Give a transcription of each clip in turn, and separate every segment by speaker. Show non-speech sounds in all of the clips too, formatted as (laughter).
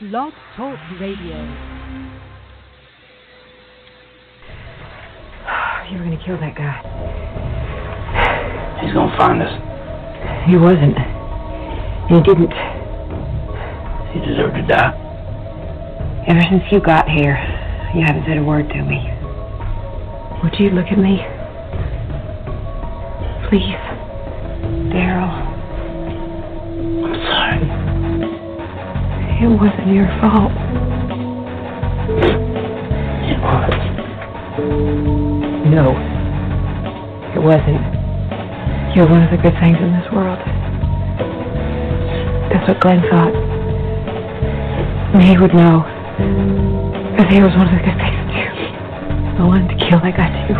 Speaker 1: Blog Talk Radio. (sighs)
Speaker 2: You were gonna kill that guy.
Speaker 3: He's gonna find us.
Speaker 2: He wasn't. He didn't.
Speaker 3: He deserved to die.
Speaker 2: Ever since you got here, you haven't said a word to me. Would you look at me? Please. It wasn't your fault.
Speaker 3: It was.
Speaker 2: No. It wasn't. You're one of the good things in this world. That's what Glenn thought. And he would know. Because he was one of the good things too. I wanted to kill that guy too.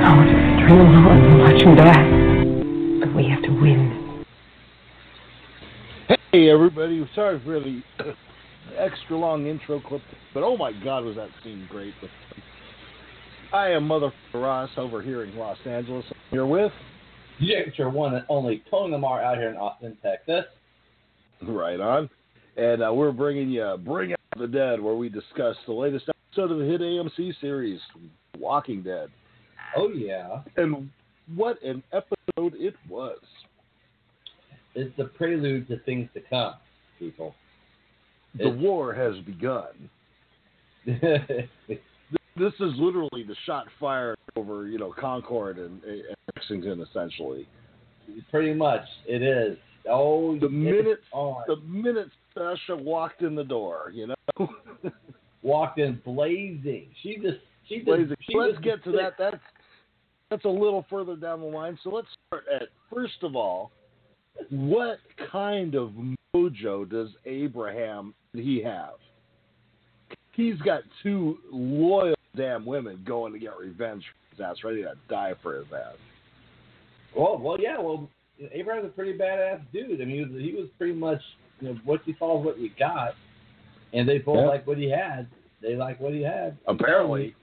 Speaker 2: I wanted to string him on and watch him die. But we have to win.
Speaker 4: Everybody, sorry for the (coughs) extra long intro clip, but oh my god was that scene great. I am Mother Ross over here in Los Angeles. I'm here with
Speaker 5: get your one and only Tony Lamar out here in Austin, Texas.
Speaker 4: Right on. And uh, we're bringing you Bring Out the Dead, where we discuss the latest episode of the hit AMC series, Walking Dead.
Speaker 5: Oh yeah,
Speaker 4: And what an episode it was.
Speaker 5: It's the prelude to things to come, people.
Speaker 4: The
Speaker 5: It's-
Speaker 4: war has begun. (laughs) This is literally the shot fired over, you know, Concord and, and Lexington, essentially.
Speaker 5: Pretty much, it is. Oh,
Speaker 4: The minute the minute Sasha walked in the door, you know, (laughs)
Speaker 5: walked in blazing. She just, she just.
Speaker 4: blazing.
Speaker 5: She
Speaker 4: Let's get to
Speaker 5: sick.
Speaker 4: that. That's that's a little further down the line. So let's start at first of all, what kind of mojo does Abraham he have? He's got two loyal damn women going to get revenge for his ass, ready to die for his ass.
Speaker 5: Well, well, yeah. Well, Abraham's a pretty badass dude. I mean, he was, he was pretty much, you know, what you saw is what you got, and they both
Speaker 4: Yeah.
Speaker 5: like what he had. They like what he had.
Speaker 4: Apparently,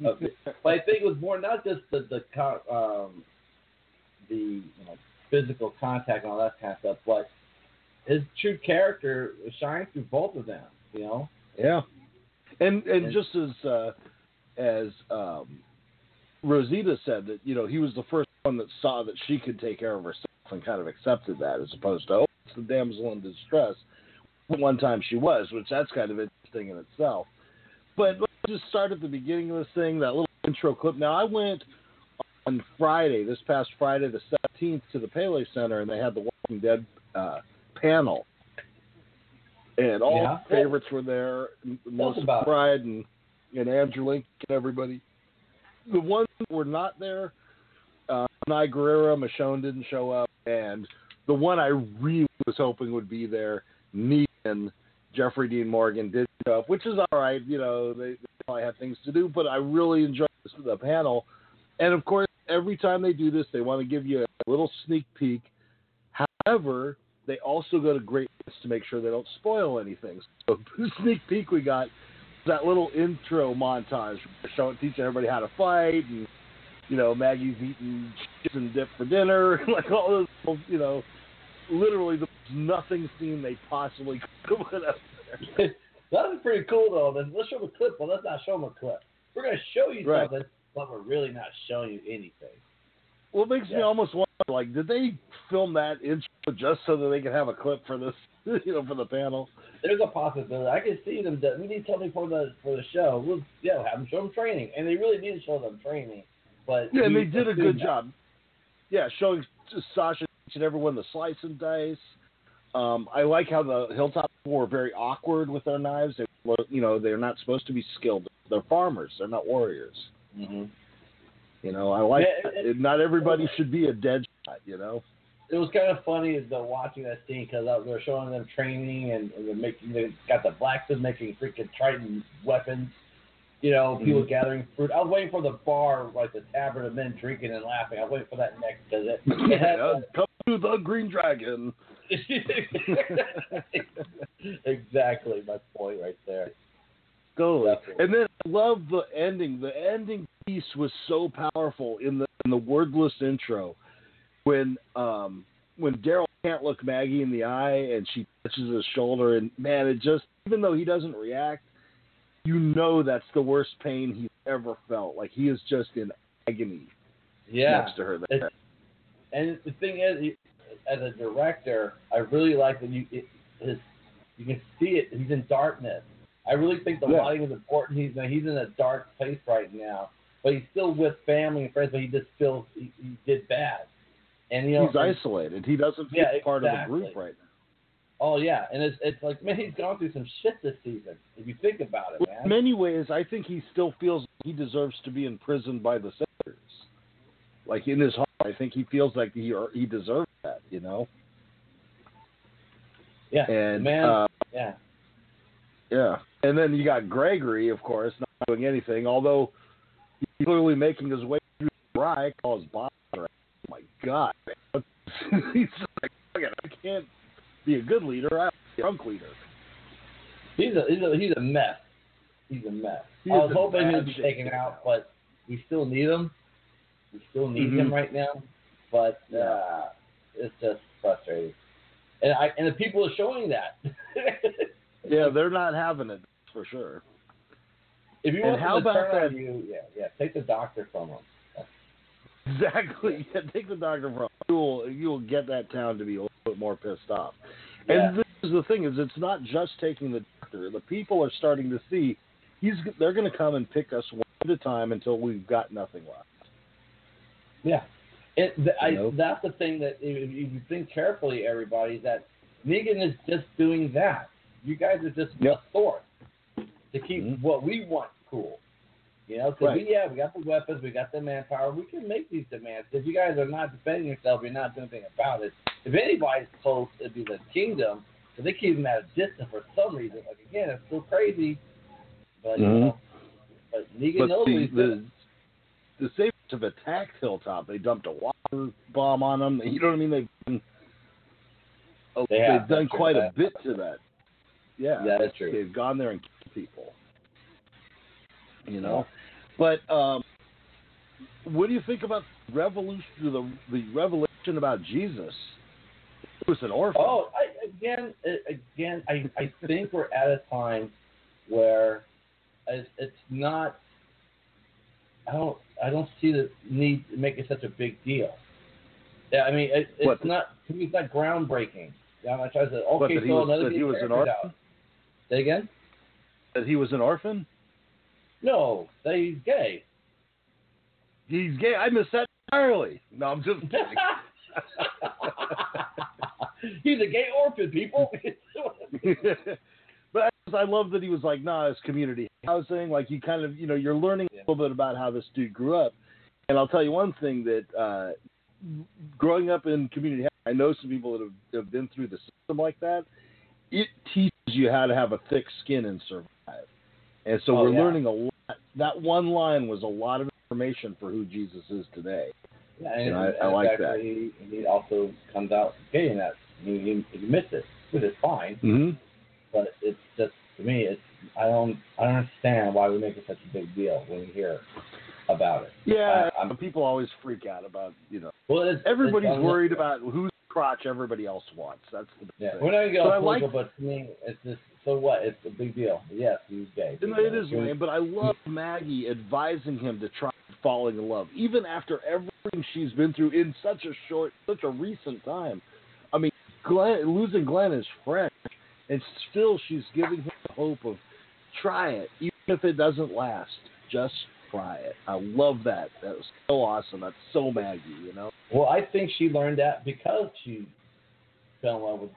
Speaker 5: but I think it was more not just the the co- um, the you know, physical contact and all that kind of stuff, but his true character shines through both of them. You know,
Speaker 4: Yeah, and and
Speaker 5: And-
Speaker 4: just as uh, as um, Rosita said that you know he was the first one that saw that she could take care of herself and kind of accepted that as opposed to oh it's the damsel in distress. One time she was, which that's kind of interesting in itself. But let's just start at the beginning of this thing, that little intro clip. Now I went on Friday, this past Friday the seventeenth, to the Paley Center, and they had the Walking Dead uh, panel. And all
Speaker 5: Yeah.
Speaker 4: the favorites were there, Melissa
Speaker 5: about.
Speaker 4: Pride and, and Andrew Link and everybody. The ones that were not there, uh, Nye Gurira, Michonne didn't show up, and the one I really was hoping would be there, Negan, Jeffrey Dean Morgan did show up, which is all right. You know, they, they probably have things to do, but I really enjoyed this, the panel. And of course, every time they do this, they want to give you a little sneak peek. However, they also go to great lengths to make sure they don't spoil anything. So, (laughs) the sneak peek we got that little intro montage showing teaching everybody how to fight and you know Maggie's eating chips and dip for dinner (laughs) like all those you know literally the nothing scene they possibly (laughs) could have put up there.
Speaker 5: that was pretty cool though. Let's- Let's show them a clip, but let's not show them a clip. We're gonna show you
Speaker 4: Right.
Speaker 5: something, but we're really not showing you anything.
Speaker 4: Well, it makes me
Speaker 5: Yeah.
Speaker 4: almost wonder like did they film that intro just so that they could have a clip for this (laughs) you know for the panel?
Speaker 5: There's a possibility. I can see them. do- We need something for the for the show. We'll yeah have them show them training, and they really need to show them training. But
Speaker 4: Yeah, and they did a good
Speaker 5: that-
Speaker 4: job. Yeah, showing Sasha teaching everyone the slice and dice. Um, I like how the Hilltop people were very awkward with their knives. They, you know, they're not supposed to be skilled. They're farmers. They're not warriors.
Speaker 5: Mhm.
Speaker 4: You know, I like
Speaker 5: Yeah, it-
Speaker 4: not everybody should be a dead shot. You know.
Speaker 5: It was kind of funny the watching that scene because they're showing them training and, and they're making they got the blacksmith making freaking Triton weapons. You know, people
Speaker 4: Mhm.
Speaker 5: gathering fruit. I was waiting for the bar, like the tavern of men drinking and laughing. I was waiting for that next because it, (laughs) it had
Speaker 4: Yeah, Come to the Green Dragon. (laughs)
Speaker 5: exactly my point right there. Definitely.
Speaker 4: And then I love the ending. The ending piece was so powerful in the in the wordless intro when um when Daryl can't look Maggie in the eye, and she touches his shoulder, and man, it just even though he doesn't react, you know that's the worst pain he's ever felt. Like he is just in agony
Speaker 5: Yeah.
Speaker 4: next to her. There.
Speaker 5: And the thing is, as a director, I really like that you it, his you can see it. He's in darkness. I really think the
Speaker 4: Yeah.
Speaker 5: lighting is important. He's he's in a dark place right now, but he's still with family and friends. But he just feels he, he did bad, and you know,
Speaker 4: He's isolated. He doesn't feel
Speaker 5: Yeah,
Speaker 4: part of the group right now.
Speaker 5: oh yeah, and it's it's like man, he's gone through some shit this season. If you think about it,
Speaker 4: man. in many ways, I think he still feels he deserves to be imprisoned by the senators. Like in his heart, I think he feels like he or he deserves that. You know.
Speaker 5: yeah,
Speaker 4: And
Speaker 5: man,
Speaker 4: uh,
Speaker 5: yeah,
Speaker 4: yeah, and then you got Gregory, of course, not doing anything. Although he's clearly making his way through the rye, call his boss. Oh my God, (laughs) he's like, I can't be a good leader. I'm a drunk leader.
Speaker 5: he's a he's a he's a mess. He's a mess.
Speaker 4: He
Speaker 5: I was hoping he'd be taken out, but we still need him. We still need
Speaker 4: Mhm.
Speaker 5: him right now, but uh, it's just frustrating. And I and the people are showing that. (laughs)
Speaker 4: Yeah, they're not having it for sure.
Speaker 5: if you
Speaker 4: And
Speaker 5: want
Speaker 4: how
Speaker 5: to
Speaker 4: about
Speaker 5: turn on
Speaker 4: that-
Speaker 5: you, yeah, yeah, take the doctor from them.
Speaker 4: Exactly. (laughs) Yeah, take the doctor from you will you will get that town to be a little bit more pissed off.
Speaker 5: Yeah.
Speaker 4: And this is the thing is it's not just taking the doctor. The people are starting to see he's they're going to come and pick us one at a time until we've got nothing left.
Speaker 5: Yeah, the, I, that's the thing that if you think carefully, everybody, that Negan is just doing that. You guys are just
Speaker 4: Yep.
Speaker 5: a source to keep
Speaker 4: Mhm.
Speaker 5: what we want cool. You know, because
Speaker 4: Right.
Speaker 5: we yeah, we got the weapons, we got the manpower, we can make these demands. If you guys are not defending yourself, you're not doing anything about it. If anybody's close, it'd be the kingdom. But they keep them at a distance for some reason. Like again, it's still crazy. But you
Speaker 4: Mhm.
Speaker 5: know, but Negan
Speaker 4: But
Speaker 5: knows
Speaker 4: the the, the Saviors have attacked Hilltop. They dumped a water bomb on them. You know what I mean? They've done, oh,
Speaker 5: They
Speaker 4: they've done quite a bit to that. Yeah,
Speaker 5: Yeah, that's true.
Speaker 4: They've gone there and killed people. You know, but um, what do you think about revolution? The the revelation about Jesus? He was an orphan.
Speaker 5: Oh, I, again, again, I, I think we're at a time where it's, it's not. I don't, I don't see the need to make it such a big deal. Yeah, I mean, it, it's
Speaker 4: What?
Speaker 5: not to me. It's not groundbreaking. Yeah, I try to say, okay,
Speaker 4: that
Speaker 5: so
Speaker 4: was-
Speaker 5: another
Speaker 4: that he was an orphan?
Speaker 5: out. Say again?
Speaker 4: That he was an orphan.
Speaker 5: No, that he's gay.
Speaker 4: He's gay. I missed that entirely. No, I'm just (laughs) kidding. (laughs)
Speaker 5: he's a gay orphan, people. (laughs)
Speaker 4: but I love that he was like, nah, it's community housing. Like you kind of, you know, you're learning a little bit about how this dude grew up. And I'll tell you one thing that uh, growing up in community housing, I know some people that have, have been through the system like that. It teaches you how to have a thick skin and survive. And so
Speaker 5: Oh,
Speaker 4: we're
Speaker 5: yeah.
Speaker 4: learning a lot. That one line was a lot of information for who Jesus is today.
Speaker 5: Yeah, and,
Speaker 4: And I-
Speaker 5: and
Speaker 4: I like that.
Speaker 5: He, he also comes out in that. He, he, admits it, which is fine.
Speaker 4: Mm-hmm.
Speaker 5: But it's just to me, it's I don't I don't understand why we make it such a big deal when we hear about it.
Speaker 4: Yeah,
Speaker 5: I-
Speaker 4: people always freak out about you know.
Speaker 5: Well, it's,
Speaker 4: Everybody's
Speaker 5: it's,
Speaker 4: worried about whose crotch everybody else wants. That's the
Speaker 5: Yeah,
Speaker 4: thing.
Speaker 5: we're not gonna go
Speaker 4: I like-
Speaker 5: but to me, it's just so what? It's a big deal. Yes, he's gay.
Speaker 4: It is, man. But I love Maggie advising him to try falling in love, even after everything she's been through in such a short, such a recent time. I mean, Glenn, losing Glenn is fresh, and still she's giving him the hope of try it, even if it doesn't last. Just try it. I love that. That was so awesome. That's so Maggie. You know.
Speaker 5: Well, I think she learned that because she fell in love with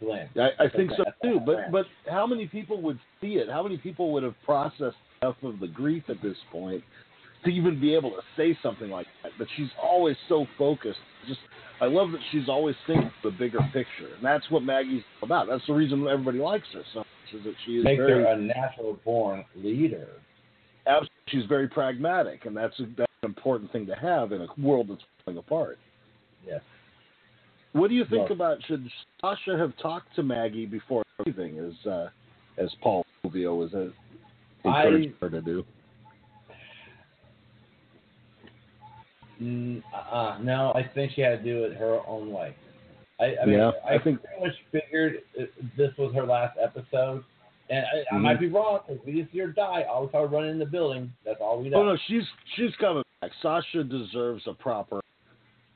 Speaker 5: Glenn.
Speaker 4: I, I think so too. But
Speaker 5: right.
Speaker 4: but how many people would see it? How many people would have processed enough of the grief at this point to even be able to say something like that? But she's always so focused. Just I love that she's always thinking the bigger picture, and that's what Maggie's about. That's the reason everybody likes her so much. Is that she is
Speaker 5: Makes
Speaker 4: very
Speaker 5: her a natural born leader.
Speaker 4: She's very pragmatic, and that's a, that's an important thing to have in a world that's falling apart.
Speaker 5: Yes.
Speaker 4: What do you think
Speaker 5: Well-
Speaker 4: about should Sasha have talked to Maggie before leaving, as uh, as Paul Rovia was uh, encouraging her to do?
Speaker 5: Mm, uh, no, I think she had to do it her own way. I, I mean,
Speaker 4: Yeah,
Speaker 5: I,
Speaker 4: I think-
Speaker 5: pretty much figured this was her last episode, and I, I
Speaker 4: Mhm.
Speaker 5: might be wrong because we just see her die. All saw her run in the building. That's all we know.
Speaker 4: Oh no, she's she's coming back. Sasha deserves a proper.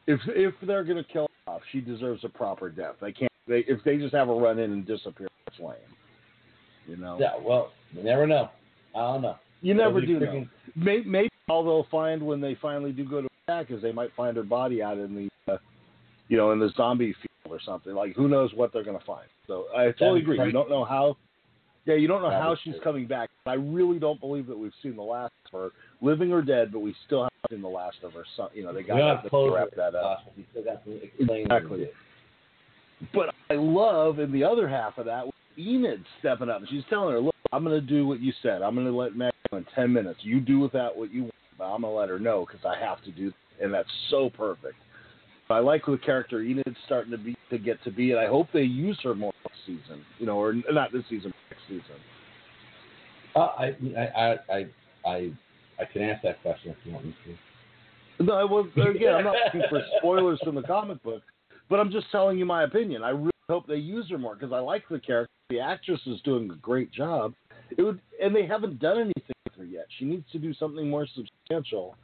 Speaker 4: If if they're gonna kill her off, she deserves a proper death. They can't. They if they just have her run in and disappear, that's lame. You know.
Speaker 5: Yeah, well, you never know. I don't know.
Speaker 4: You never do know.
Speaker 5: freaking-
Speaker 4: Maybe, maybe all they'll find when they finally do go to attack is they might find her body out in the, uh, you know, in the zombie field or something. Like who knows what they're gonna find. So I totally agree. You don't know how. Yeah, you don't know
Speaker 5: That'd
Speaker 4: how she's
Speaker 5: crazy.
Speaker 4: coming back. I really don't believe that we've seen the last of her, living or dead. But we still haven't seen the last of her. So, you know, they got to wrap that up.
Speaker 5: Sasha. Still got to
Speaker 4: Exactly. But I love in the other half of that Enid stepping up and she's telling her, "Look, I'm going to do what you said. I'm going to let Meg in ten minutes. You do with that what you want, but I'm going to let her know because I have to do." That. And that's so perfect. I like the character Enid's starting to be to get to be, and I hope they use her more next season. You know, or not this season, next season.
Speaker 5: Uh, I, I, I, I, I, can answer that question if you want me to.
Speaker 4: No, I was again. I'm not looking for spoilers from the comic book, but I'm just telling you my opinion. I really hope they use her more because I like the character. The actress is doing a great job. It would, and they haven't done anything with her yet. She needs to do something more substantial,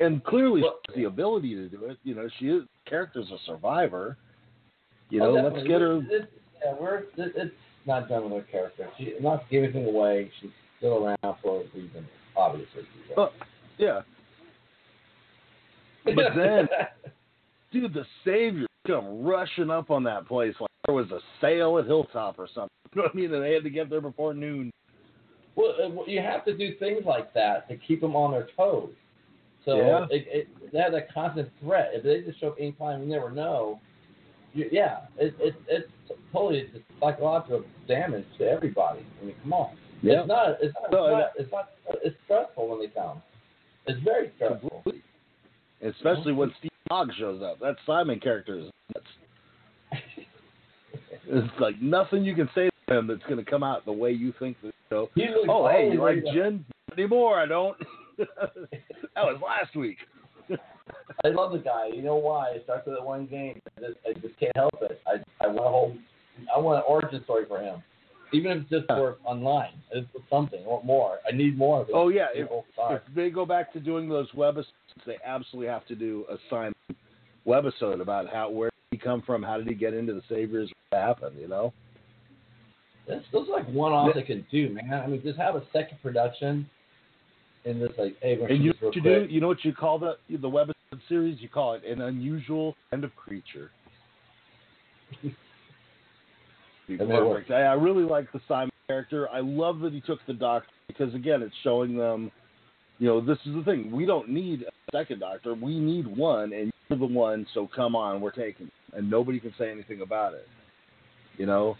Speaker 4: and clearly
Speaker 5: Well-
Speaker 4: she has the ability to do it. You know, she is character's a survivor. You
Speaker 5: Oh,
Speaker 4: know, let's get her.
Speaker 5: It's, yeah, we're, it, it's not done with her character. She, not giving anything away. She's still around for a reason, obviously.
Speaker 4: Oh, yeah, but then- (laughs) dude, the Savior come rushing up on that place like there was a sale at Hilltop or something. (laughs) You know what I mean? And they had to get there before noon.
Speaker 5: Uh, well, you have to do things like that to keep them on their toes. So
Speaker 4: Yeah.
Speaker 5: it, it, they have that constant threat. If they just show up anytime, you never know. You, yeah, it, it, it's totally just psychological damage to everybody. I mean, come on.
Speaker 4: Yeah.
Speaker 5: It's not. It's not.
Speaker 4: No,
Speaker 5: it's, not it's not. It's stressful when they come. It's very stressful.
Speaker 4: Especially when Steven Ogg shows up. That Simon character is nuts. (laughs) It's like nothing you can say to him that's going to come out the way you think that. You know,
Speaker 5: He looks
Speaker 4: oh, hey, you like gin? Anymore, I don't. (laughs) that was last week.
Speaker 5: I love the guy. You know why? It starts with that one game. I just, I just can't help it. I I want a whole. I want an origin story for him, even if it's just for online. It's something. I want more. I need more of it.
Speaker 4: Oh yeah, if, if they go back to doing those webisodes, they absolutely have to do a Simon webisode about how where did he come from, how did he get into the Saviors, what happened, you know?
Speaker 5: That's, those are like one offs they can do, man. I mean, just have a second production, and just like, hey,
Speaker 4: And you know what
Speaker 5: this
Speaker 4: you do? You know what you call the the webisode series? You call it an unusual kind of creature. Be
Speaker 5: That may work.
Speaker 4: perfect. I, I really like the Simon character. I love that he took the doctor because again, it's showing them. You know, this is the thing. We don't need a second doctor. We need one, and you're the one. So come on, we're taking. it. And nobody can say anything about it. You know.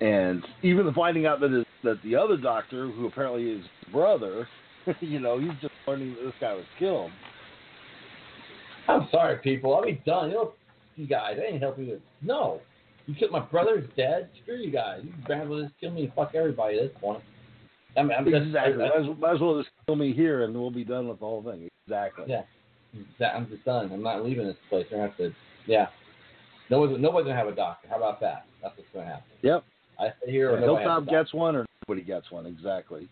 Speaker 4: And even the finding out that his, that the other doctor, who apparently is brother, (laughs) you know, he's just learning that this guy was killed.
Speaker 5: I'm sorry, people. I'll be done. You know, you guys, I ain't helping you. No, you killed my brother. He's dead. Screw you guys. You can just kill me and fuck everybody at this point. I mean, I'm just
Speaker 4: Exactly.
Speaker 5: I,
Speaker 4: Might as, might as well just kill me here, and we'll be done with the whole thing. Exactly.
Speaker 5: Yeah. I'm just done. I'm not leaving this place. Gonna have to. Yeah. Nobody's, nobody's gonna have a doctor. How about that? That's what's gonna happen.
Speaker 4: Yep.
Speaker 5: I hear here. Or
Speaker 4: If
Speaker 5: has
Speaker 4: Hilltop gets one, or nobody gets one. Exactly.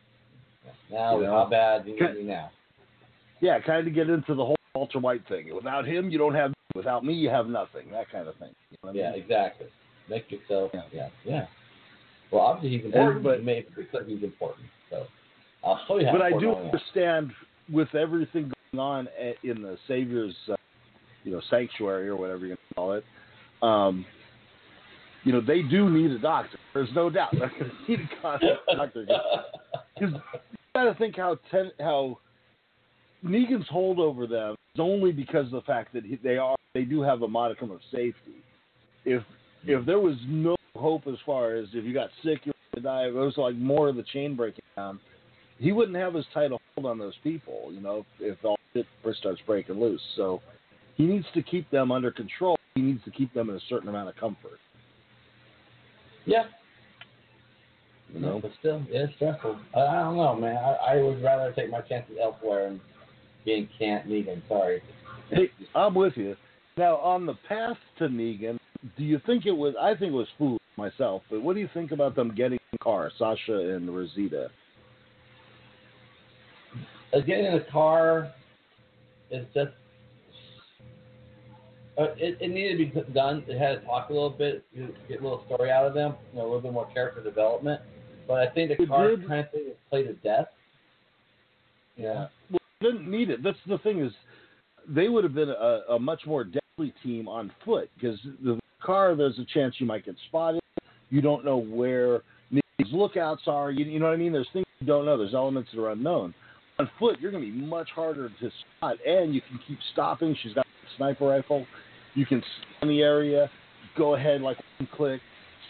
Speaker 5: Now,
Speaker 4: you know.
Speaker 5: how bad do you need now?
Speaker 4: Yeah, kind of get into the whole Walter White thing. Without him, you don't have. Without me, you have nothing. That kind of thing. You know what I
Speaker 5: Yeah,
Speaker 4: mean?
Speaker 5: exactly. Make yourself.
Speaker 4: Yeah.
Speaker 5: Yeah. Yeah. Well, obviously he's important.
Speaker 4: but-
Speaker 5: you it clear he's important. So I'll show you
Speaker 4: But I do understand with everything going on in the Savior's, uh, you know, sanctuary or whatever you're call it. Um, you know, they do need a doctor. There's no doubt (laughs) they're going to need a doctor. Because (laughs) you got to think how ten, how Negan's hold over them is only because of the fact that he, they are they do have a modicum of safety. If if there was no hope as far as if you got sick, you were gonna die, if it was like more of the chain breaking down, he wouldn't have his title hold on those people. You know, if, if all shit starts breaking loose, so he needs to keep them under control. He needs to keep them in a certain amount of comfort.
Speaker 5: Yeah.
Speaker 4: You know.
Speaker 5: But still, yeah, it's stressful. I, I don't know, man. I, I would rather take my chances elsewhere and being can't Negan. Sorry.
Speaker 4: Hey, I'm with you. Now, on the path to Negan, do you think it was? I think it was foolish myself, but what do you think about them getting in the car, Sasha and Rosita?
Speaker 5: Getting in the car is just. Uh, it, it needed to be done. It had to talk a little bit, get a little story out of them, you know, a little bit more character development. But I think the
Speaker 4: It
Speaker 5: car
Speaker 4: did.
Speaker 5: kind of thing was played to death. Yeah.
Speaker 4: Well, didn't need it. That's the thing is, they would have been a, a much more deadly team on foot because the car. There's a chance you might get spotted. You don't know where these lookouts are. You, you know what I mean? There's things you don't know. There's elements that are unknown. On foot, you're going to be much harder to spot, and you can keep stopping. She's got sniper rifle. You can scan the area, go ahead like one click,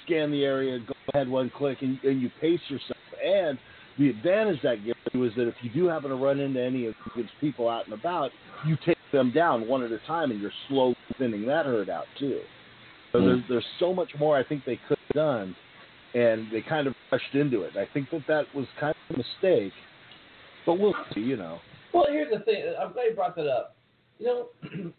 Speaker 4: scan the area, go ahead one click, and, and you pace yourself. And the advantage that gives you is that if you do happen to run into any of these people out and about, you take them down one at a time, and you're slowly thinning that herd out too. So there's hmm. there's so much more I think they could have done, and they kind of rushed into it. I think that that was kind of a mistake, but we'll see. You know.
Speaker 5: Well, here's the thing. I'm glad you brought that up. You know, (clears throat)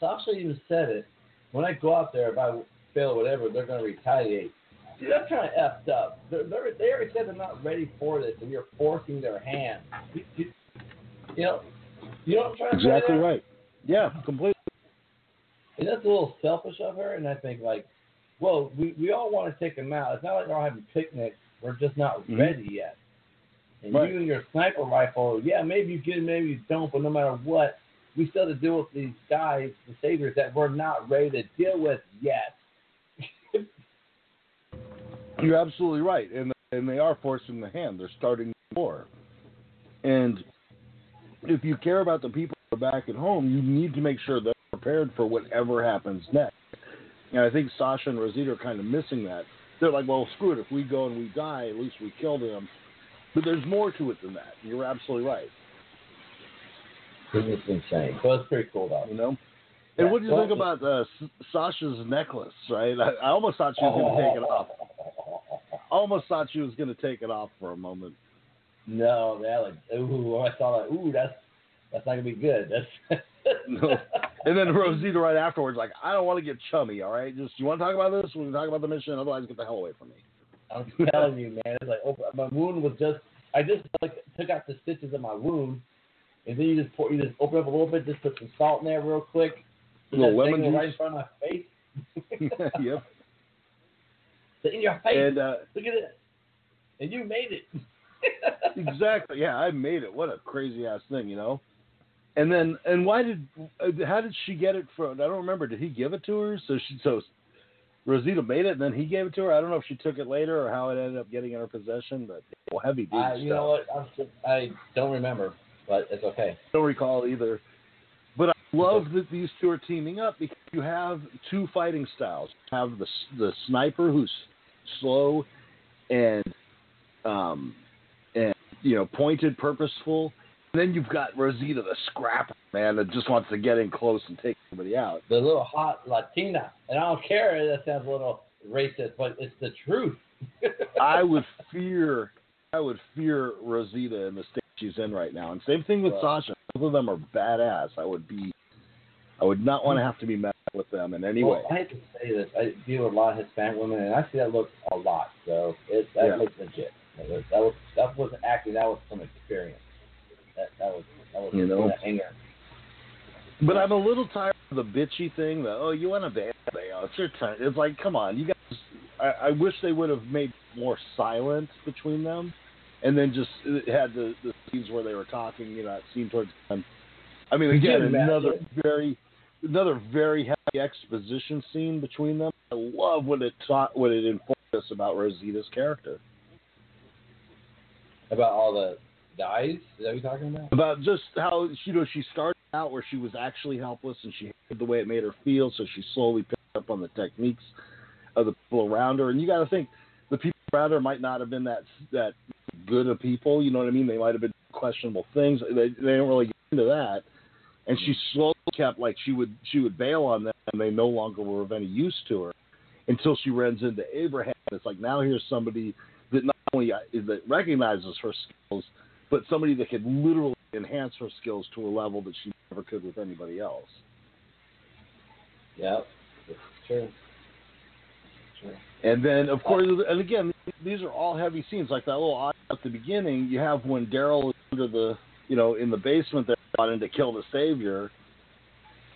Speaker 5: Sasha even said it. When I go out there, if I fail or whatever, they're going to retaliate. Dude, I'm kind of effed up. They're, they're, they already said they're not ready for this, and you're forcing their hand. You, you, you know, you know what I'm trying to
Speaker 4: Exactly right. Yeah, completely.
Speaker 5: And that's a little selfish of her. And I think like, well, we we all want to take them out. It's not like we're all having picnics. We're just not
Speaker 4: Mhm.
Speaker 5: ready yet. And
Speaker 4: Right.
Speaker 5: you and your sniper rifle, yeah, maybe you get it, maybe you don't. But no matter what, we still have to deal with these guys, the saviors that we're not ready to deal with yet. (laughs)
Speaker 4: You're absolutely right, and and they are forcing the hand. They're starting the war, and if you care about the people back at home, you need to make sure they're prepared for whatever happens next. And I think Sasha and Rosita are kind of missing that. They're like, well, screw it. If we go and we die, at least we killed him. But there's more to it than that. You're absolutely right.
Speaker 5: It's insane. So it's pretty cool though.
Speaker 4: You know. And
Speaker 5: Yeah,
Speaker 4: what do you
Speaker 5: well,
Speaker 4: think about uh, Sasha's necklace? Right? I, I almost thought she was going to take it off. I (laughs) almost thought she was going to take it off for a moment.
Speaker 5: No, man, like ooh, I saw that. Ooh, that's that's not gonna be good. That's (laughs)
Speaker 4: No. And then Rosita right afterwards, like, I don't want to get chummy, all right? Just you want to talk about this? We can talk about the mission. Otherwise, get the hell away from me.
Speaker 5: I'm telling you, man. It's like oh, my wound was just. I just like took out the stitches of my wound, and then you just pour, you just open up a little bit, just put some salt in there real quick.
Speaker 4: A little lemon juice.
Speaker 5: right in front of my face. (laughs)
Speaker 4: yep.
Speaker 5: in your face.
Speaker 4: And uh,
Speaker 5: Look at it. And you made it. (laughs)
Speaker 4: exactly, yeah, I made it. What a crazy ass thing, you know. And then, and why did? uh, How did she get it from? I don't remember. Did he give it to her? So she, so Rosita made it, and then he gave it to her. I don't know if she took it later or how it ended up getting in her possession, but well, heavy duty stuff.
Speaker 5: you know what? I'm, I don't remember, but it's okay.
Speaker 4: I don't recall either. But I love that these two are teaming up because you have two fighting styles. You have the the sniper who's slow and um and you know pointed, purposeful. And then you've got Rosita, the scrapper man that just wants to get in close and take somebody out.
Speaker 5: The little hot Latina, and I don't care. That sounds a little racist, but it's the truth. (laughs)
Speaker 4: I would (laughs) fear, I would fear Rosita in the state she's in right now. And same thing with. Sasha. Both of them are badass. I would be, I would not want to have to be met with them in any way.
Speaker 5: Well, I hate to say this. I deal with a lot of Hispanic women, and I see that look a lot. So it that
Speaker 4: Yeah.
Speaker 5: looks legit. That was, that was that wasn't acting. That was from experience. That that was that was
Speaker 4: You know?
Speaker 5: anger.
Speaker 4: But I'm a little tired of the bitchy thing. The oh, you want to ban? Oh, it's your turn. It's like, come on, you guys. I, I wish they would have made more silence between them, and then just it had the the scenes where they were talking. You know, that scene towards the end. I mean, again, another very, another very heavy exposition scene between them. I love what it taught, what it informed us about Rosita's character.
Speaker 5: About all the dies. Is that you're talking about?
Speaker 4: about just how you know she started out where she was actually helpless and she hated the way it made her feel, so she slowly picked up on the techniques of the people around her. And you got to think the people around her might not have been that that good of people. You know what I mean? They might have been questionable things. They they didn't really get into that. And she slowly kept like she would she would bail on them, and they no longer were of any use to her until she runs into Abraham. It's like now here's somebody that not only uh, that recognizes her skills, but somebody that could literally enhance her skills to a level that she never could with anybody else.
Speaker 5: Yep. It's true. True.
Speaker 4: And then, of course, and again, these are all heavy scenes. Like that little at the beginning, you have when Daryl is under the, you know, in the basement that got in to kill the Savior.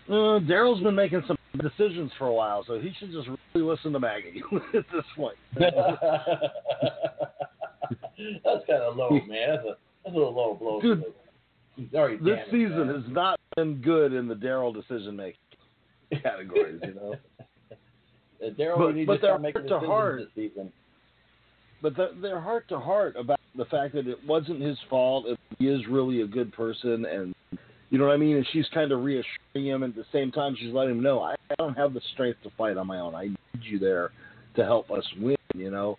Speaker 4: Uh, Daryl's been making some decisions for a while, so he should just really listen to Maggie (laughs) at this point. (laughs)
Speaker 5: that's kind of low, man. That's a that's a little low blow.
Speaker 4: Dude,
Speaker 5: already
Speaker 4: this season
Speaker 5: man.
Speaker 4: has not been good in the Daryl decision making (laughs) categories, you know.
Speaker 5: Daryl
Speaker 4: but-
Speaker 5: needs
Speaker 4: but
Speaker 5: to start
Speaker 4: they're
Speaker 5: making
Speaker 4: to
Speaker 5: decisions
Speaker 4: heart.
Speaker 5: this season.
Speaker 4: but the, they're heart to heart about the fact that it wasn't his fault. and He is really a good person, and you know what I mean. And she's kind of reassuring him. And at the same time, she's letting him know, I, I don't have the strength to fight on my own. I need you there to help us win. You know.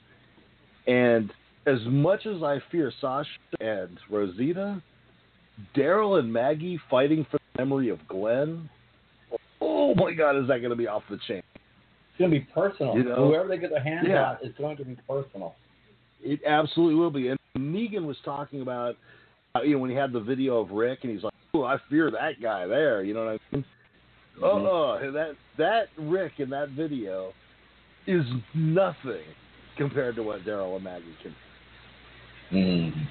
Speaker 4: And as much as I fear Sasha and Rosita, Daryl and Maggie fighting for the memory of Glenn. Oh my God, is that going to be off the chain?
Speaker 5: It's going to be personal.
Speaker 4: You know?
Speaker 5: Whoever they get their hands
Speaker 4: Yeah.
Speaker 5: on is going to be personal.
Speaker 4: It absolutely will be. And Negan was talking about, uh, you know, when he had the video of Rick, and he's like, "Oh, I fear that guy there." You know what I mean? Oh, that that Rick in that video is nothing compared to what Daryl and Maggie can.
Speaker 5: Mm.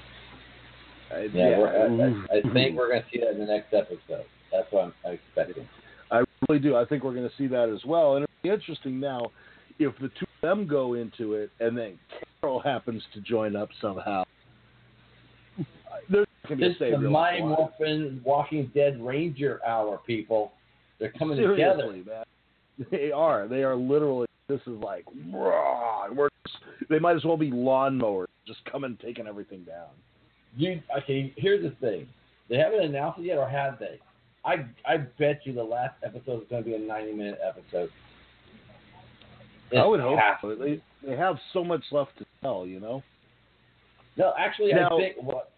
Speaker 4: I,
Speaker 5: Yeah, I, I, I think we're going to see that in the next episode. That's what I'm expecting.
Speaker 4: I really do. I think we're going to see that as well. And it'll be interesting now if the two of them go into it, and then Carol happens to join up somehow. (laughs) There's going to be a
Speaker 5: This is the
Speaker 4: on
Speaker 5: Mighty. Morphin Walking Dead Ranger hour, people. They're coming together.
Speaker 4: Man. They are. They are literally. This is like, raw. We're they might as well be lawnmowers, just coming taking everything down.
Speaker 5: You okay? Here's the thing. They haven't announced it yet, or have they? I I bet you the last episode is going to be a 90 minute episode.
Speaker 4: I would hope
Speaker 5: has
Speaker 4: so.
Speaker 5: to
Speaker 4: They
Speaker 5: be.
Speaker 4: They have so much left to tell, you know.
Speaker 5: No, actually,
Speaker 4: Now-
Speaker 5: I think what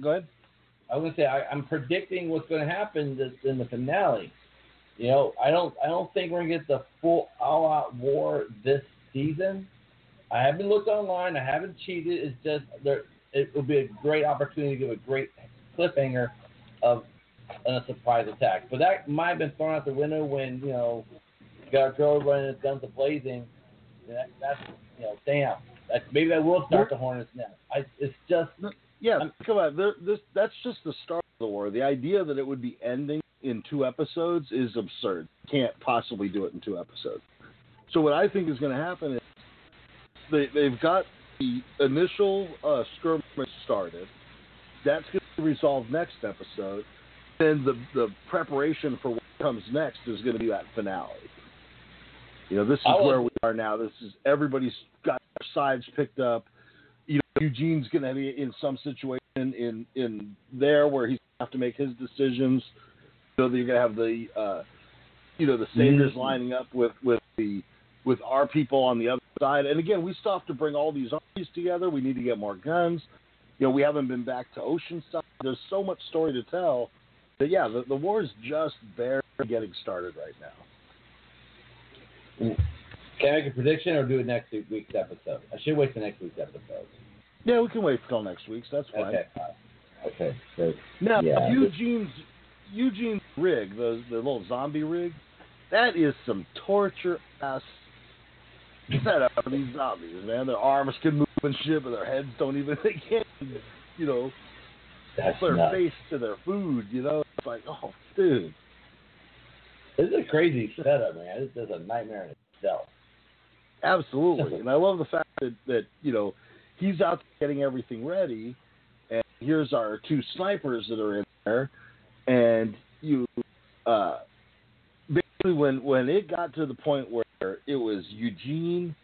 Speaker 4: Go ahead.
Speaker 5: I was going to say I, I'm predicting what's going to happen this, in the finale. You know, I don't I don't think we're going to get the full all out war this season. I haven't looked online. I haven't cheated. It's just there. It would be a great opportunity to give a great cliffhanger of a surprise attack. But that might have been thrown out the window when you know you got a girl running his guns a blazing. That, that's you know, damn. That, maybe that will start the hornet's nest. I, it's just
Speaker 4: Yeah,
Speaker 5: I'm-
Speaker 4: come on. There, this that's just the start of the war. The idea that it would be ending in two episodes is absurd. Can't possibly do it in two episodes. So what I think is going to happen is they they've got the initial uh, skirmish started. That's going to resolve next episode. Then the the preparation for what comes next is going to be that finale. You know, this is where we are now. This is everybody's got their sides picked up. You know, Eugene's going to be in some situation in in there where he's going to have to make his decisions. So you're going to have the uh, you know the saviors
Speaker 5: Mhm.
Speaker 4: lining up with with the with our people on the other side. And again, we still have to bring all these armies together. We need to get more guns. You know, we haven't been back to Oceanside. There's so much story to tell. But yeah, the, the war is just barely getting started right now.
Speaker 5: Can I make a prediction or do it next week's episode? I should wait for next week's episode.
Speaker 4: Yeah, we can wait till next week's. That's fine.
Speaker 5: Okay. Okay, great.
Speaker 4: Now
Speaker 5: Yeah.
Speaker 4: Eugene's Eugene's rig, the the little zombie rig, that is some torture ass setup for these zombies, man. Their arms can move and shit, but their heads don't even (laughs) they can't you know,
Speaker 5: That's
Speaker 4: their
Speaker 5: nuts.
Speaker 4: face to their food, you know. It's like, oh dude.
Speaker 5: This is a crazy setup, man. This is a nightmare in itself.
Speaker 4: Absolutely. (laughs) and I love the fact that, that, you know, he's out getting everything ready and here's our two snipers that are in there and you uh basically when when it got to the point where it was Eugene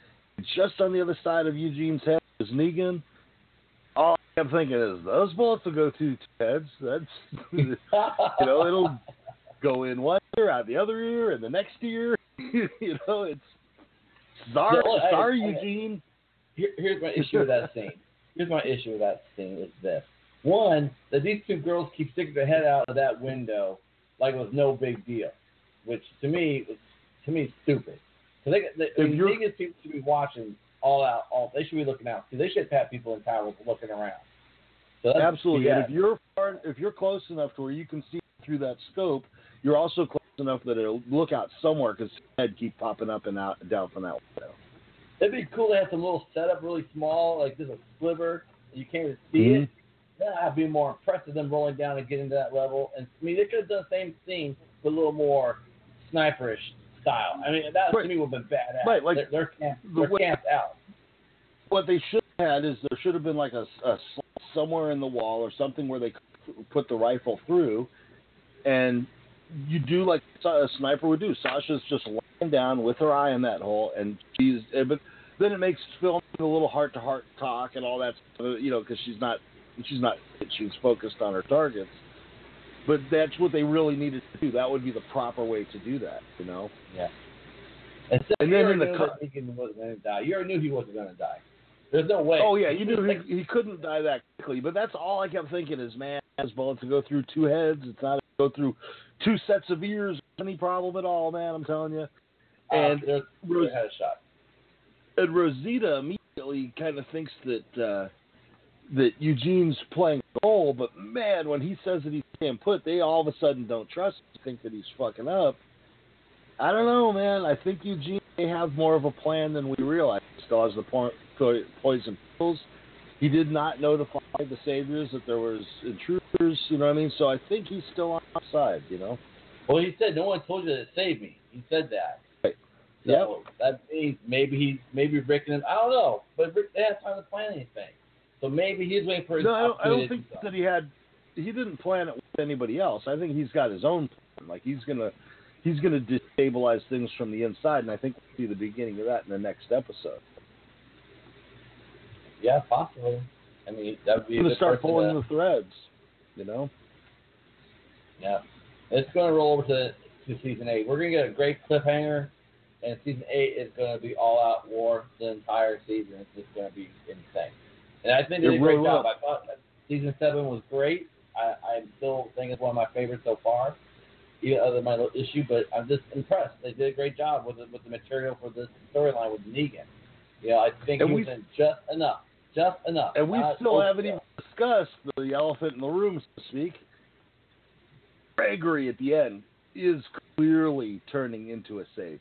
Speaker 4: just on the other side of Eugene's head was Negan, all I'm thinking is those bullets will go through two heads. That's (laughs) you know, it'll go in one ear, out the other ear, and the next ear. (laughs) you know, it's sorry,
Speaker 5: No, I-
Speaker 4: sorry,
Speaker 5: I-
Speaker 4: Eugene.
Speaker 5: Here, here's my (laughs) issue with that scene. Here's my issue with that scene is this. One, that these two girls keep sticking their head out of that window like it was no big deal, which to me, is- to me, is stupid. So they, they, I mean,
Speaker 4: you're-
Speaker 5: people should be watching all out. All they should be looking out. too. They should have people in towers looking around. So
Speaker 4: Absolutely.
Speaker 5: BS.
Speaker 4: And if you're far, if you're close enough to where you can see through that scope, you're also close enough that it'll look out somewhere because head keep popping up and out down from that window.
Speaker 5: It'd be cool to have some little setup, really small, like just a sliver. You can't even see
Speaker 4: Mhm.
Speaker 5: it. That'd be more impressive than rolling down and getting to that level. And I mean, they could have done the same scene, but a little more sniperish style. I mean, that
Speaker 4: Right.
Speaker 5: to me would have been badass.
Speaker 4: Right, like
Speaker 5: they're, they're, camp,
Speaker 4: the
Speaker 5: they're
Speaker 4: way-
Speaker 5: camped out.
Speaker 4: What they should have had is there should have been like a, a slot somewhere in the wall or something where they could put the rifle through, and you do like a sniper would do. Sasha's just lying down with her eye in that hole, and she's. eh, But then it makes film a little heart to heart talk and all that, you know, because she's not she's not she's focused on her targets. But that's what they really needed to do. That would be the proper way to do that, you know.
Speaker 5: Yeah. And, so
Speaker 4: And then in the
Speaker 5: knew
Speaker 4: co-
Speaker 5: that Deacon wasn't going to die. You already knew he wasn't going to die. There's no way.
Speaker 4: Oh yeah, you knew he, he couldn't die that quickly. But that's all I kept thinking is, man, his bullet to go through two heads. It's not to go through two sets of ears. Any problem at all, man? I'm telling you.
Speaker 5: uh,
Speaker 4: And
Speaker 5: there's,
Speaker 4: Rose-
Speaker 5: had a shot.
Speaker 4: and Rosita immediately kind of thinks that uh, that Eugene's playing a role, but man, when he says that he can't put, they all of a sudden don't trust him, think that he's fucking up. I don't know, man. I think Eugene may have more of a plan than we realize. He still has the po- po- poison pills. He did not notify the saviors that there was intruders. You know what I mean? So I think he's still on our side. You know?
Speaker 5: Well, he said no one told you to save me. He said that.
Speaker 4: Right.
Speaker 5: So that means maybe he maybe Rick and him. I don't know, but Rick they have time to plan anything. So maybe he's waiting for his
Speaker 4: No, I don't, I don't think that he had. He didn't plan it with anybody else. I think he's got his own plan. Like he's gonna, he's gonna destabilize things from the inside, and I think we'll see the beginning of that in the next episode.
Speaker 5: Yeah, possibly. I mean, that would be
Speaker 4: He's gonna start pulling the threads. You know?
Speaker 5: Yeah. It's going to roll over to, to season eight. We're going to get a great cliffhanger, and season eight is going to be all out war the entire season. It's just going to be insane. And I think they did a great
Speaker 4: really
Speaker 5: job.
Speaker 4: will.
Speaker 5: I thought season seven was great. I, I still think it's one of my favorites so far, even other than my little issue, but I'm just impressed. They did a great job with the, with the material for this storyline with Negan. You know, I think
Speaker 4: And
Speaker 5: he
Speaker 4: we-
Speaker 5: was in just enough. Just enough.
Speaker 4: And we still haven't even discussed the elephant in the room, so to speak. Gregory at the end is clearly turning into a savior.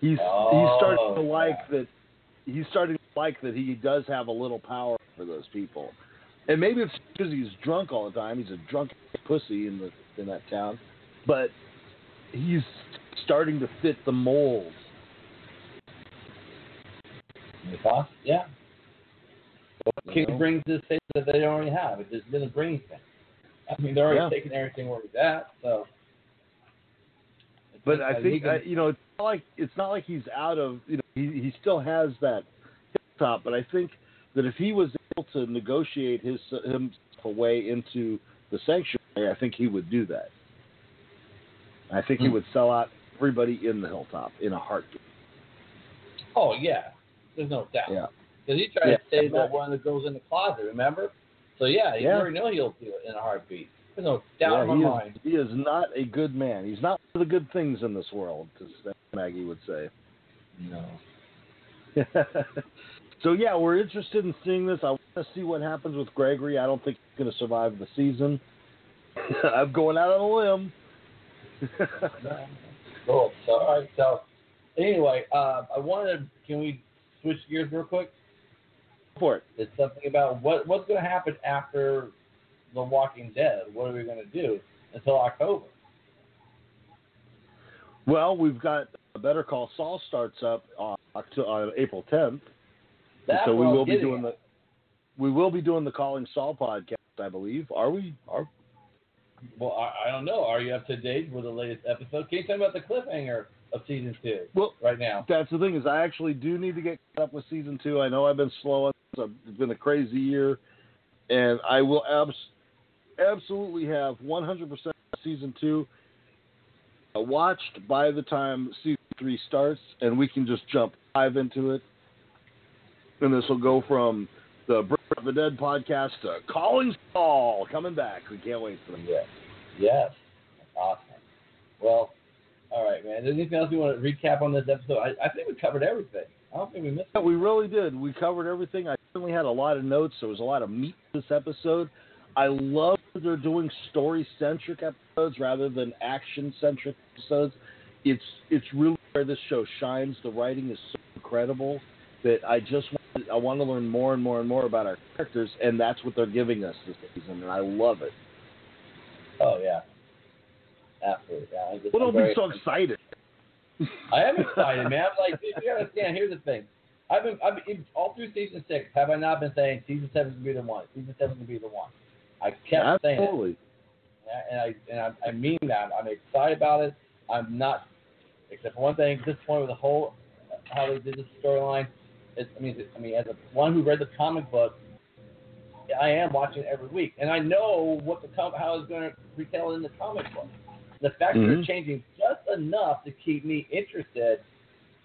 Speaker 4: He's he's starting
Speaker 5: Oh,
Speaker 4: to like
Speaker 5: yeah.
Speaker 4: that. He's starting to like that he does have a little power for those people, and maybe it's because he's drunk all the time. He's a drunk pussy in the in that town, but he's starting to fit the mold.
Speaker 5: Yeah. King brings this thing that they already have. It just didn't bring anything. I mean, they're already
Speaker 4: Yeah.
Speaker 5: taking everything where he's at, so.
Speaker 4: But I think
Speaker 5: can-
Speaker 4: I, you know it's not like it's not like he's out of you know he he still has that top. But I think that if he was able to negotiate his himself away into the sanctuary, I think he would do that. I think he
Speaker 5: Hmm.
Speaker 4: would sell out everybody in the hilltop in a heartbeat.
Speaker 5: oh yeah, there's no doubt.
Speaker 4: Yeah.
Speaker 5: Because he tried
Speaker 4: Yeah.
Speaker 5: to save that one that goes in the closet. Remember? So yeah, you
Speaker 4: Yeah.
Speaker 5: already know he'll do it in a heartbeat. There's no doubt in my
Speaker 4: he,
Speaker 5: mind.
Speaker 4: is, he is not a good man. He's not one of the good things in this world, as Maggie would say.
Speaker 5: No. (laughs)
Speaker 4: so yeah, we're interested in seeing this. I want to see what happens with Gregory. I don't think he's going to survive the season. (laughs) I'm going out on a limb.
Speaker 5: Cool. So all right. So anyway, uh, I wanted. To, can we switch gears real quick?
Speaker 4: For it.
Speaker 5: It's something about what what's going to happen after The Walking Dead. What are we going to do until October?
Speaker 4: Well, we've got a Better Call Saul starts up on, Octo- on April 10th.
Speaker 5: That's
Speaker 4: so we
Speaker 5: what I was
Speaker 4: will be doing
Speaker 5: at.
Speaker 4: the we will be doing the Calling Saul podcast, I believe. Are we? Are
Speaker 5: Well, I, I don't know. Are you up to date with the latest episode? Can you tell me about the cliffhanger of season two
Speaker 4: well.
Speaker 5: right now?
Speaker 4: That's the thing is, I actually do need to get caught up with season two. I know I've been slow. on. It's been a crazy year, and I will abs- absolutely have 100% season two uh, watched by the time season three starts, and we can just jump live into it. And this will go from the Break of the Dead podcast to Calling Saul coming back. We can't wait for them.
Speaker 5: Yes. Yes. Awesome. Well, all right, man. Anything else you want to recap on this episode? I, I think we covered everything. I don't think we missed
Speaker 4: Yeah,
Speaker 5: it.
Speaker 4: we really did. We covered everything. I certainly had a lot of notes. There was a lot of meat to this episode. I love that they're doing story centric episodes rather than action centric episodes, it's it's really where this show shines. The writing is so incredible that I just want, I want to learn more and more and more about our characters, and that's what they're giving us this season, and I love it.
Speaker 5: Oh yeah, absolutely. Yeah,
Speaker 4: What will be so excited?
Speaker 5: I am excited, man. I'm like, you gotta understand. Here's the thing. I've been, I've been all through season six. Have I not been saying season seven's gonna be the one? Season seven's gonna be the one. I kept saying it, and I and I, I mean that. I'm excited about it. I'm not, except for one thing, disappointed with the whole how they did this storyline. It's, I mean, it's- I mean, as a one who read the comic book, I am watching it every week, and I know what the com- how it's going to retell in the comic book. The fact that
Speaker 4: Mhm.
Speaker 5: they're changing just enough to keep me interested,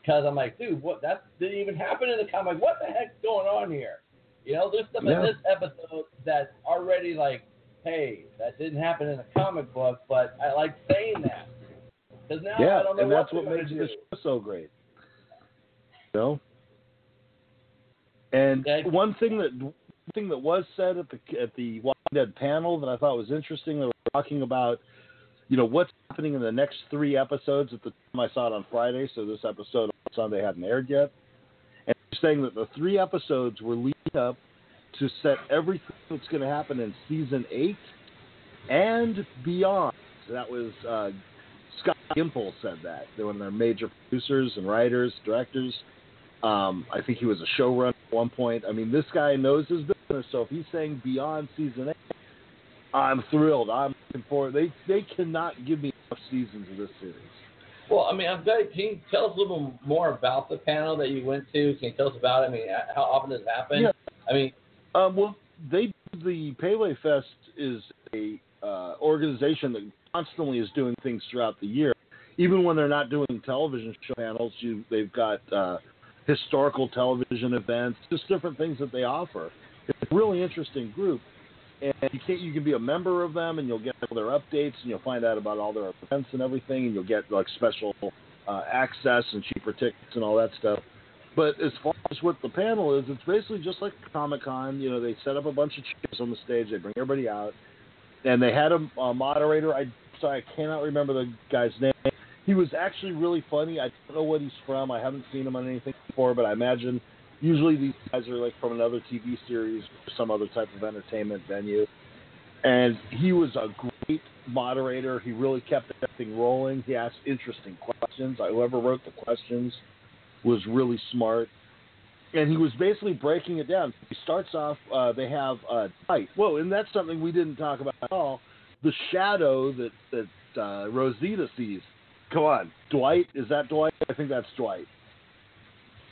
Speaker 5: because I'm like, dude, what that didn't even happen in the comic. What the heck's going on here? You know, there's stuff
Speaker 4: Yeah.
Speaker 5: in this episode that's already like, hey, that didn't happen in the comic book, but I like saying that because now
Speaker 4: Yeah,
Speaker 5: I don't know
Speaker 4: and
Speaker 5: what
Speaker 4: that's what makes this show so great. You know? And one thing that one thing that was said at the at the Walking Dead panel that I thought was interesting, they were talking about, you know, what's happening in the next three episodes. At the time I saw it on Friday, so this episode on Sunday hadn't aired yet. And saying that the three episodes were leading up to set everything that's going to happen in season eight and beyond. So that was uh, Scott Gimple said that. They're one of their major producers and writers, directors. Um, I think he was a showrunner at one point. I mean, this guy knows his business. So if he's saying beyond season eight, I'm thrilled. I'm looking forward. They they cannot give me enough seasons of this series.
Speaker 5: Well, I mean, I'm glad. Can you tell us a little more about the panel that you went to? Can you tell us about it? I mean, how often does it happen?
Speaker 4: Yeah.
Speaker 5: I mean,
Speaker 4: Um, well, they the Paley Fest is a uh, organization that constantly is doing things throughout the year. Even when they're not doing television show panels, you they've got uh, historical television events, just different things that they offer. It's a really interesting group, and you can you can be a member of them, and you'll get all their updates, and you'll find out about all their events and everything, and you'll get like special uh, access and cheaper tickets and all that stuff. But as far as what the panel is, it's basically just like Comic Con. You know, they set up a bunch of chairs on the stage, they bring everybody out, and they had a, a moderator. I sorry, I cannot remember the guy's name. He was actually really funny. I don't know what he's from. I haven't seen him on anything before, but I imagine usually these guys are like from another TV series or some other type of entertainment venue. And he was a great moderator. He really kept everything rolling. He asked interesting questions. Whoever wrote the questions was really smart. And he was basically breaking it down. He starts off, uh, they have uh, Dwight. Whoa, and that's something we didn't talk about at all. The shadow that, that uh, Rosita sees. Come on. Dwight? Is that Dwight? I think that's Dwight.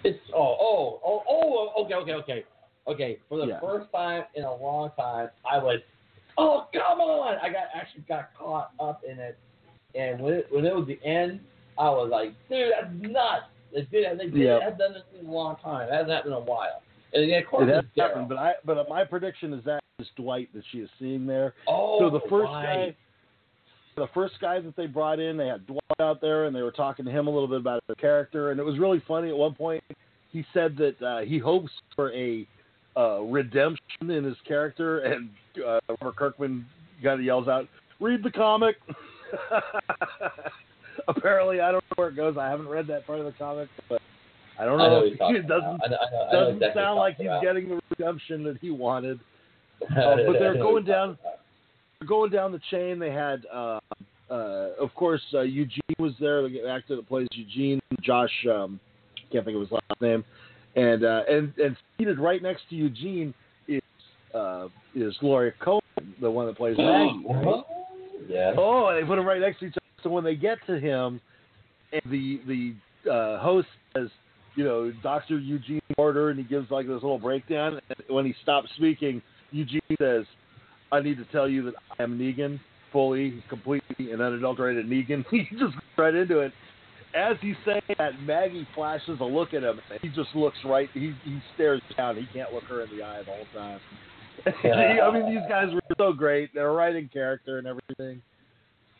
Speaker 5: It's oh, oh oh oh oh okay okay okay okay. For the
Speaker 4: Yeah.
Speaker 5: first time in a long time, I was oh come on! I got actually got caught up in it, and when it, when it was the end, I was like, dude, that's nuts. They did they did
Speaker 4: Yeah.
Speaker 5: have done this in a long time. It hasn't happened in a while. And yeah, of course,
Speaker 4: It has happened, but I but my prediction is that is Dwight that she is seeing there.
Speaker 5: oh,
Speaker 4: so the first
Speaker 5: right.
Speaker 4: guy, the first guy that they brought in, they had Dwight out there, and they were talking to him a little bit about the character, and it was really funny. At one point, he said that uh, he hopes for a uh, redemption in his character, and uh, Robert Kirkman kind of yells out, "Read the comic." (laughs) Apparently, I don't know where it goes. I haven't read that part of the comic, but I don't
Speaker 5: I know
Speaker 4: know.
Speaker 5: you're talking
Speaker 4: it doesn't
Speaker 5: about. I know, I know,
Speaker 4: doesn't
Speaker 5: exactly
Speaker 4: sound like he's
Speaker 5: talking
Speaker 4: getting the redemption that he wanted. (laughs) Uh, but they're going down-
Speaker 5: about.
Speaker 4: Going down the chain, they had, uh, uh, of course, uh, Eugene was there, the actor that plays Eugene, Josh, um, can't think of his last name, and uh, and and seated right next to Eugene is uh, is Gloria Cohan, the one that plays Maggie. (gasps) right?
Speaker 5: Yeah.
Speaker 4: Oh, and they put him right next to each other. So when they get to him, and the the uh, host says, you know, Doctor Eugene Porter, and he gives like this little breakdown. And when he stops speaking, Eugene says, "I need to tell you that I am Negan, fully, completely, and unadulterated Negan." (laughs) he just goes right into it. As he's saying that, Maggie flashes a look at him, and he just looks right. He he stares down. He can't look her in the eye the whole time. (laughs) I mean, these guys were so great. They're right in character and everything,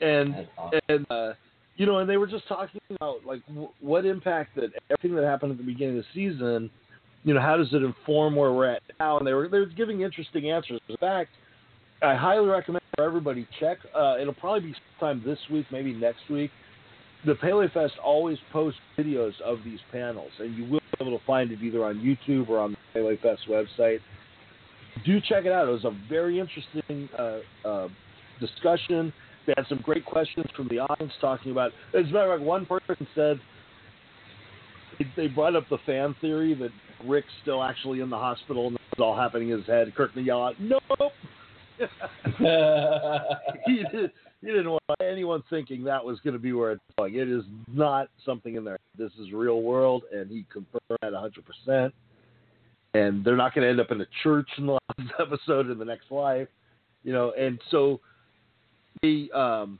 Speaker 4: and
Speaker 5: awesome.
Speaker 4: and uh, you know, and they were just talking about like w- what impact that everything that happened at the beginning of the season, you know, how does it inform where we're at now? And they were they were giving interesting answers. In fact, I highly recommend for everybody check. Uh, it'll probably be sometime this week, maybe next week. The Paley Fest always posts videos of these panels, and you will be able to find it either on YouTube or on the Paley Fest website. Do check it out. It was a very interesting uh, uh, discussion. They had some great questions from the audience talking about. As a matter of fact, one person said they brought up the fan theory that Rick's still actually in the hospital and it's all happening in his head. Kirkman yell out, "Nope." (laughs) he, did, he didn't want anyone thinking that was going to be where it's going. It is not something in there. This is real world, and he confirmed that 100%. And they're not going to end up in a church in the last (laughs) episode in the next life, you know. And so they um,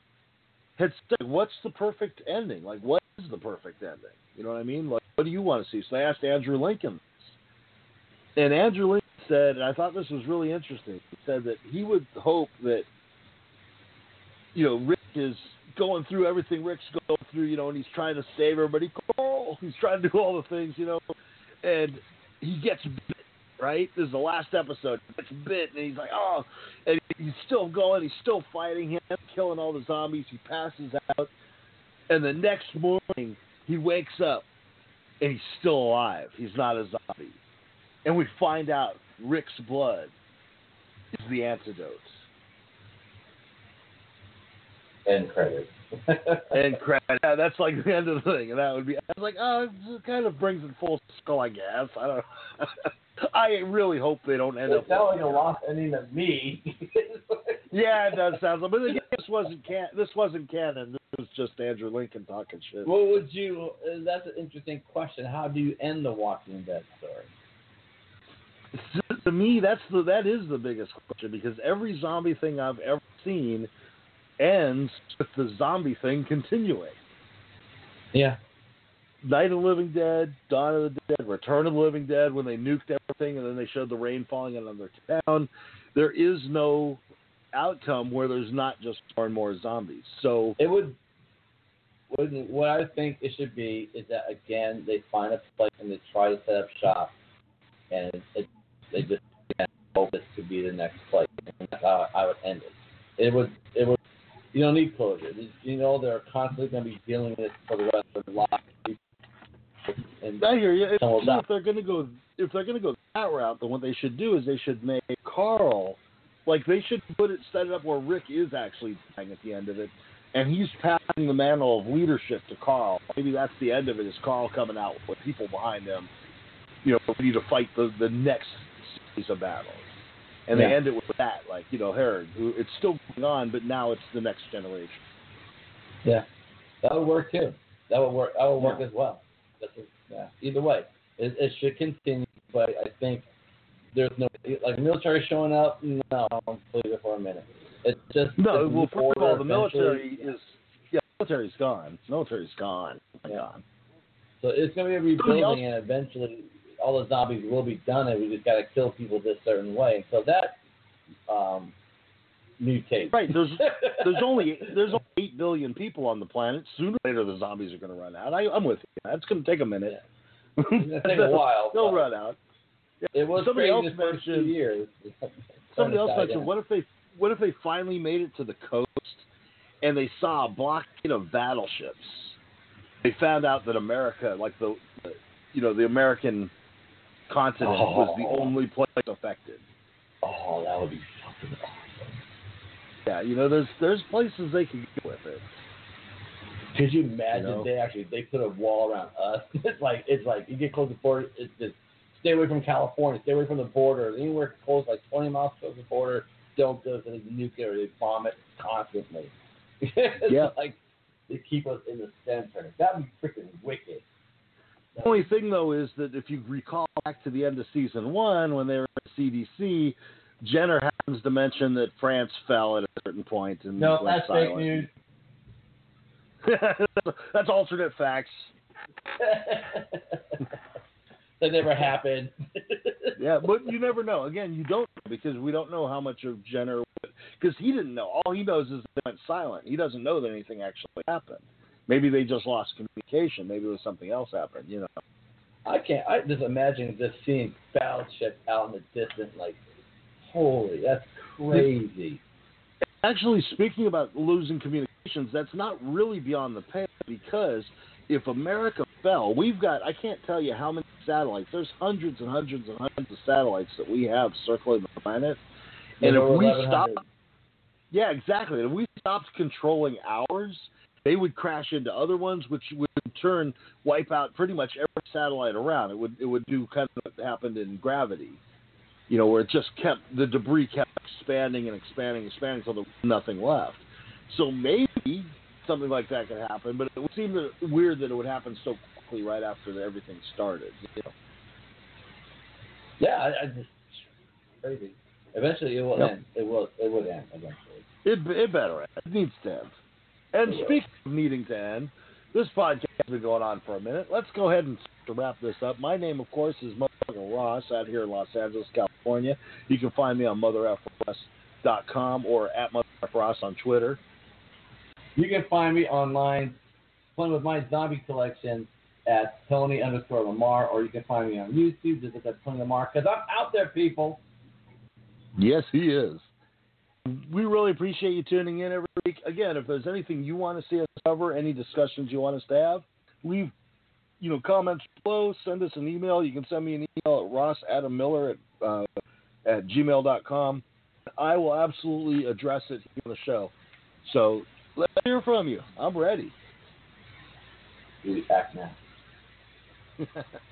Speaker 4: had said, "What's the perfect ending? Like, what is the perfect ending? You know what I mean? Like, what do you want to see?" So I asked Andrew Lincoln, and Andrew Lincoln said, and I thought this was really interesting. He said that he would hope that, you know, Rick is going through everything Rick's going through, you know, and he's trying to save everybody. Carl, he's trying to do all the things, you know, and he gets bit, right? This is the last episode. He gets bit, and he's like, oh, and he's still going. He's still fighting him, killing all the zombies. He passes out, and the next morning he wakes up, and he's still alive. He's not a zombie, and we find out Rick's blood is the antidote.
Speaker 5: End credit. (laughs)
Speaker 4: and credit. Yeah, that's like the end of the thing, and that would be. I was like, oh, it kind of brings it full circle, I guess. I don't. (laughs) I really hope they don't end
Speaker 5: It
Speaker 4: up.
Speaker 5: sounds like a lost ending to me. (laughs)
Speaker 4: Yeah, it does sound. But again, this wasn't can. This wasn't canon. This was just Andrew Lincoln talking shit.
Speaker 5: what would you? Uh, that's an interesting question. How do you end the Walking Dead story?
Speaker 4: To me, that's the that is the biggest question because every zombie thing I've ever seen ends with the zombie thing continuing.
Speaker 5: Yeah.
Speaker 4: Night of the Living Dead, Dawn of the Dead, Return of the Living Dead, when they nuked everything and then they showed the rain falling on another town. There is no outcome where there's not just more and more zombies. So
Speaker 5: It would. What I think it should be is that again they find a place and they try to set up shop, and it, it, they just hope this could be the next place. And that's how I would end it. It would. It would. You don't need closure. You know they're constantly going to be dealing with for the rest of their lives. And
Speaker 4: I hear you. If, if they're going to go, if they're going to go that route, then what they should do is they should make Carl, like they should put it set it up where Rick is actually dying at the end of it, and he's passing the mantle of leadership to Carl. Maybe that's the end of it. Is Carl coming out with people behind him, you know, ready to fight the the next series of battles. And they
Speaker 5: Yeah.
Speaker 4: end it with that, like you know, Herod. who It's still going on, but now it's the next generation.
Speaker 5: Yeah, that would work too. That would work. That would work
Speaker 4: Yeah.
Speaker 5: as well. That's a, yeah. Either way, it, it should continue. But I think there's no like military showing up. No, I'm leave it for a minute. It's just
Speaker 4: No,
Speaker 5: it's
Speaker 4: well, first of all, the military is oh yeah, military's gone. Military's gone.
Speaker 5: Yeah.
Speaker 4: Gone.
Speaker 5: So it's going to be a rebuilding, and eventually all the zombies will be done, and we just got to kill people this certain way. So that um, mutates.
Speaker 4: Right. There's (laughs) there's only there's only eight billion people on the planet. Sooner or later, the zombies are going to run out. I, I'm with you. That's going to take a minute.
Speaker 5: It's gonna take a (laughs) while.
Speaker 4: They'll run out.
Speaker 5: It was
Speaker 4: Somebody else
Speaker 5: the first few
Speaker 4: mentioned-
Speaker 5: years.
Speaker 4: Somebody else (laughs) mentioned,
Speaker 5: down.
Speaker 4: what if they what if they finally made it to the coast and they saw a blockade of battleships? They found out that America, like the you know the American continent, was the
Speaker 5: Oh.
Speaker 4: only place affected.
Speaker 5: Oh, that would be fucking awesome.
Speaker 4: Yeah, you know, there's there's places they can get with it.
Speaker 5: Could you imagine
Speaker 4: You know?
Speaker 5: they actually they put a wall around us? (laughs) It's like it's like you get close to the border, it's just stay away from California, stay away from the border. Anywhere close, like twenty miles close to the border, don't go to the nuclear. They bomb it constantly. (laughs) it's
Speaker 4: Yeah.
Speaker 5: like they keep us in the center. That'd be freaking wicked.
Speaker 4: The only thing though is that if you recall back to the end of season one when they were at CDC, Jenner happens to mention that France fell at a certain point and
Speaker 5: No, that's fake
Speaker 4: silent.
Speaker 5: news. (laughs)
Speaker 4: that's alternate facts. (laughs)
Speaker 5: that never happened. (laughs)
Speaker 4: Yeah, but you never know. Again, you don't know because we don't know how much of Jenner because he didn't know. All he knows is they went silent. He doesn't know that anything actually happened. Maybe they just lost communication. Maybe it was something else happened. You know.
Speaker 5: I can't. I just imagine just seeing battleships out in the distance, like, holy, that's crazy.
Speaker 4: Actually, speaking about losing communications, that's not really beyond the pale because if America fell, we've got I can't tell you how many satellites. There's hundreds and hundreds and hundreds of satellites that we have circling the planet. And if we
Speaker 5: 1100.
Speaker 4: stop Yeah, exactly. If we stopped controlling ours, they would crash into other ones, which would in turn wipe out pretty much every satellite around. It would it would do kind of what happened in gravity, you know, where it just kept the debris kept expanding and expanding and expanding until there was nothing left. So maybe something like that could happen, but it would seem that- weird that it would happen so quickly right after everything started. You know?
Speaker 5: Yeah, I, I just crazy. Eventually, it will
Speaker 4: Yep.
Speaker 5: end. It will. It would end eventually.
Speaker 4: It, it better end. It needs to end. And speaking of needing to end, this podcast has been going on for a minute. Let's go ahead and to wrap this up. My name, of course, is Motherfucking Ross out here in Los Angeles, California. You can find me on motherfross.com or at motherfross on Twitter.
Speaker 5: You can find me online playing with my zombie collection at Tony underscore Lamar, or you can find me on YouTube. Just look at Tony Lamar because I'm out there, people.
Speaker 4: Yes, he is. We really appreciate you tuning in every week. Again, if there's anything you want to see us cover, any discussions you want us to have, leave you know comments below. Send us an email. You can send me an email at rosadammiller at uh, at gmail.com. I will absolutely address it here on the show. So let's hear from you. I'm ready.
Speaker 5: Do act now? (laughs)